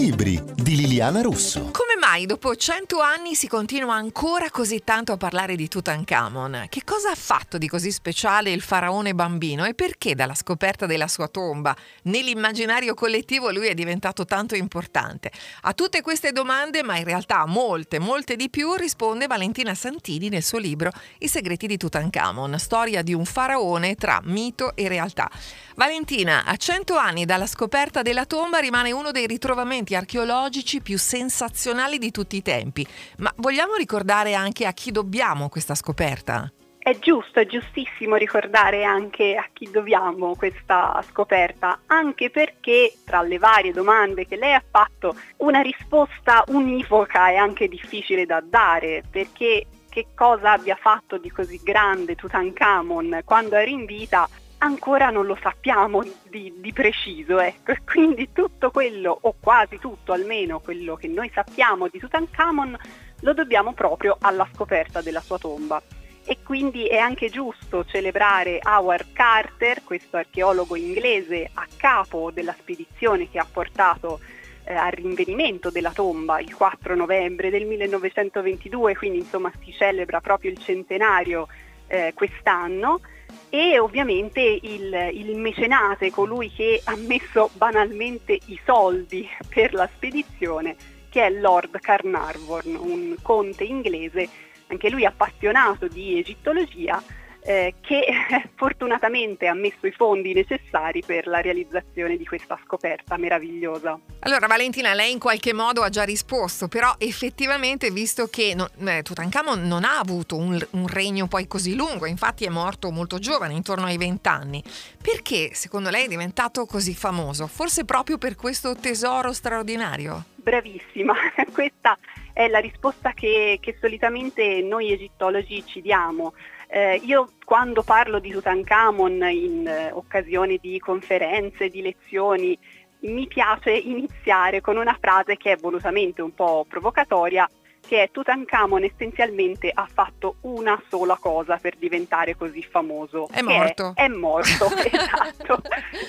Libri di Liliana Russo. Come mai dopo cento anni si continua ancora così tanto a parlare di Tutankhamon? Che cosa ha fatto di così speciale il faraone bambino e perché dalla scoperta della sua tomba nell'immaginario collettivo lui è diventato tanto importante? A tutte queste domande, ma in realtà molte, molte di più, risponde Valentina Santini nel suo libro I segreti di Tutankhamon, storia di un faraone tra mito e realtà. Valentina, a cento anni dalla scoperta della tomba rimane uno dei ritrovamenti archeologici più sensazionali di tutti i tempi, ma vogliamo ricordare anche a chi dobbiamo questa scoperta? È giusto, è giustissimo ricordare anche a chi dobbiamo questa scoperta, anche perché tra le varie domande che lei ha fatto una risposta univoca è anche difficile da dare, perché che cosa abbia fatto di così grande Tutankhamon quando era in vita ancora non lo sappiamo di, di, preciso, ecco. quindi tutto quello, o quasi tutto almeno quello che noi sappiamo di Tutankhamon, lo dobbiamo proprio alla scoperta della sua tomba. E quindi è anche giusto celebrare Howard Carter, questo archeologo inglese a capo della spedizione che ha portato eh, al rinvenimento della tomba il 4 novembre del 1922, quindi insomma si celebra proprio il centenario eh, quest'anno e ovviamente il, il, mecenate, colui che ha messo banalmente i soldi per la spedizione, che è Lord Carnarvon, un conte inglese, anche lui appassionato di egittologia, eh, che fortunatamente ha messo i fondi necessari per la realizzazione di questa scoperta meravigliosa. Allora Valentina, lei in qualche modo ha già risposto, però effettivamente visto che no, eh, Tutankhamon non ha avuto un, un, regno poi così lungo, infatti è morto molto giovane, intorno ai vent'anni, perché secondo lei è diventato così famoso? Forse proprio per questo tesoro straordinario? Bravissima, questa è la risposta che, che solitamente noi egittologi ci diamo. Eh, io quando parlo di Tutankhamon in eh, occasione di conferenze, di lezioni, mi piace iniziare con una frase che è volutamente un po' provocatoria, che è Tutankhamon essenzialmente ha fatto una sola cosa per diventare così famoso. È morto. È, è morto, esatto,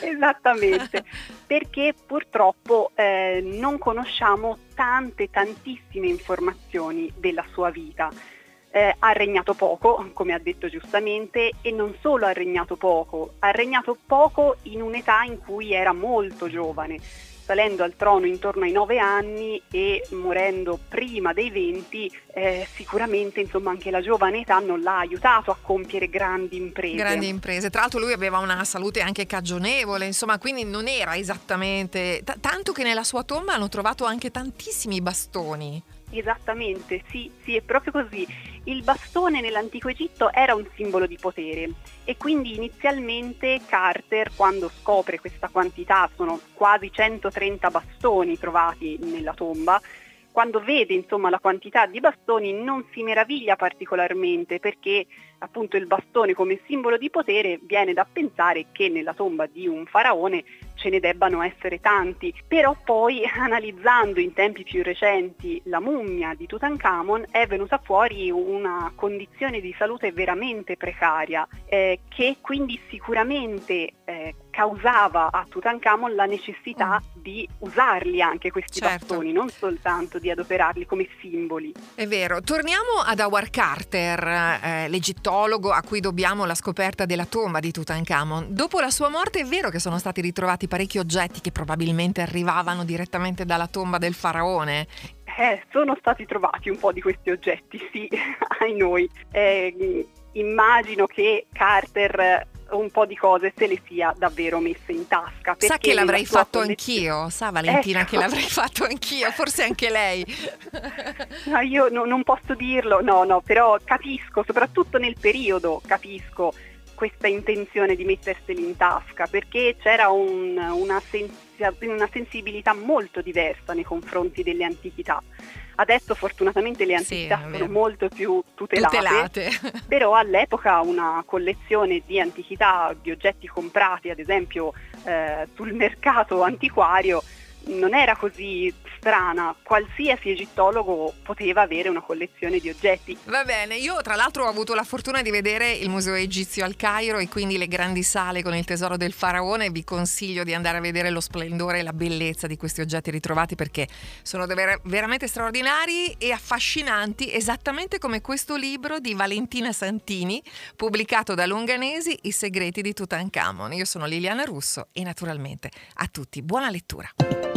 esattamente. Perché purtroppo eh, non conosciamo tante, tantissime informazioni della sua vita eh, ha regnato poco, come ha detto giustamente, e non solo ha regnato poco, ha regnato poco in un'età in cui era molto giovane, salendo al trono intorno ai nove anni e morendo prima dei venti, eh, sicuramente insomma, anche la giovane età non l'ha aiutato a compiere grandi imprese. Grandi imprese, tra l'altro lui aveva una salute anche cagionevole, insomma, quindi non era esattamente... T- tanto che nella sua tomba hanno trovato anche tantissimi bastoni. Esattamente, sì, sì, è proprio così. Il bastone nell'antico Egitto era un simbolo di potere e quindi inizialmente Carter, quando scopre questa quantità, sono quasi 130 bastoni trovati nella tomba, quando vede insomma, la quantità di bastoni non si meraviglia particolarmente perché appunto il bastone come simbolo di potere viene da pensare che nella tomba di un faraone ce ne debbano essere tanti, però poi analizzando in tempi più recenti la mummia di Tutankhamon è venuta fuori una condizione di salute veramente precaria eh, che quindi sicuramente eh, causava a Tutankhamon la necessità mm. di usarli anche questi certo. bastoni, non soltanto di adoperarli come simboli. È vero, torniamo ad Howard Carter, eh, l'egittologo a cui dobbiamo la scoperta della tomba di Tutankhamon. Dopo la sua morte è vero che sono stati ritrovati parecchi oggetti che probabilmente arrivavano direttamente dalla tomba del faraone. Eh, sono stati trovati un po' di questi oggetti, sì, ai noi. Eh, immagino che Carter un po' di cose se le sia davvero messe in tasca. Sa che l'avrei fatto anch'io, sa Valentina ecco. che l'avrei fatto anch'io, forse anche lei. No, io no, non posso dirlo, no, no, però capisco, soprattutto nel periodo, capisco questa intenzione di metterseli in tasca perché c'era un, una, sens- una sensibilità molto diversa nei confronti delle antichità. Adesso fortunatamente le antichità sì, sono molto più tutelate, tutelate. però all'epoca una collezione di antichità, di oggetti comprati ad esempio eh, sul mercato antiquario non era così strana, qualsiasi egittologo poteva avere una collezione di oggetti. Va bene, io tra l'altro ho avuto la fortuna di vedere il Museo Egizio al Cairo e quindi le grandi sale con il tesoro del faraone, vi consiglio di andare a vedere lo splendore e la bellezza di questi oggetti ritrovati perché sono ver- veramente straordinari e affascinanti, esattamente come questo libro di Valentina Santini, pubblicato da Longanesi, I segreti di Tutankhamon. Io sono Liliana Russo e naturalmente a tutti buona lettura.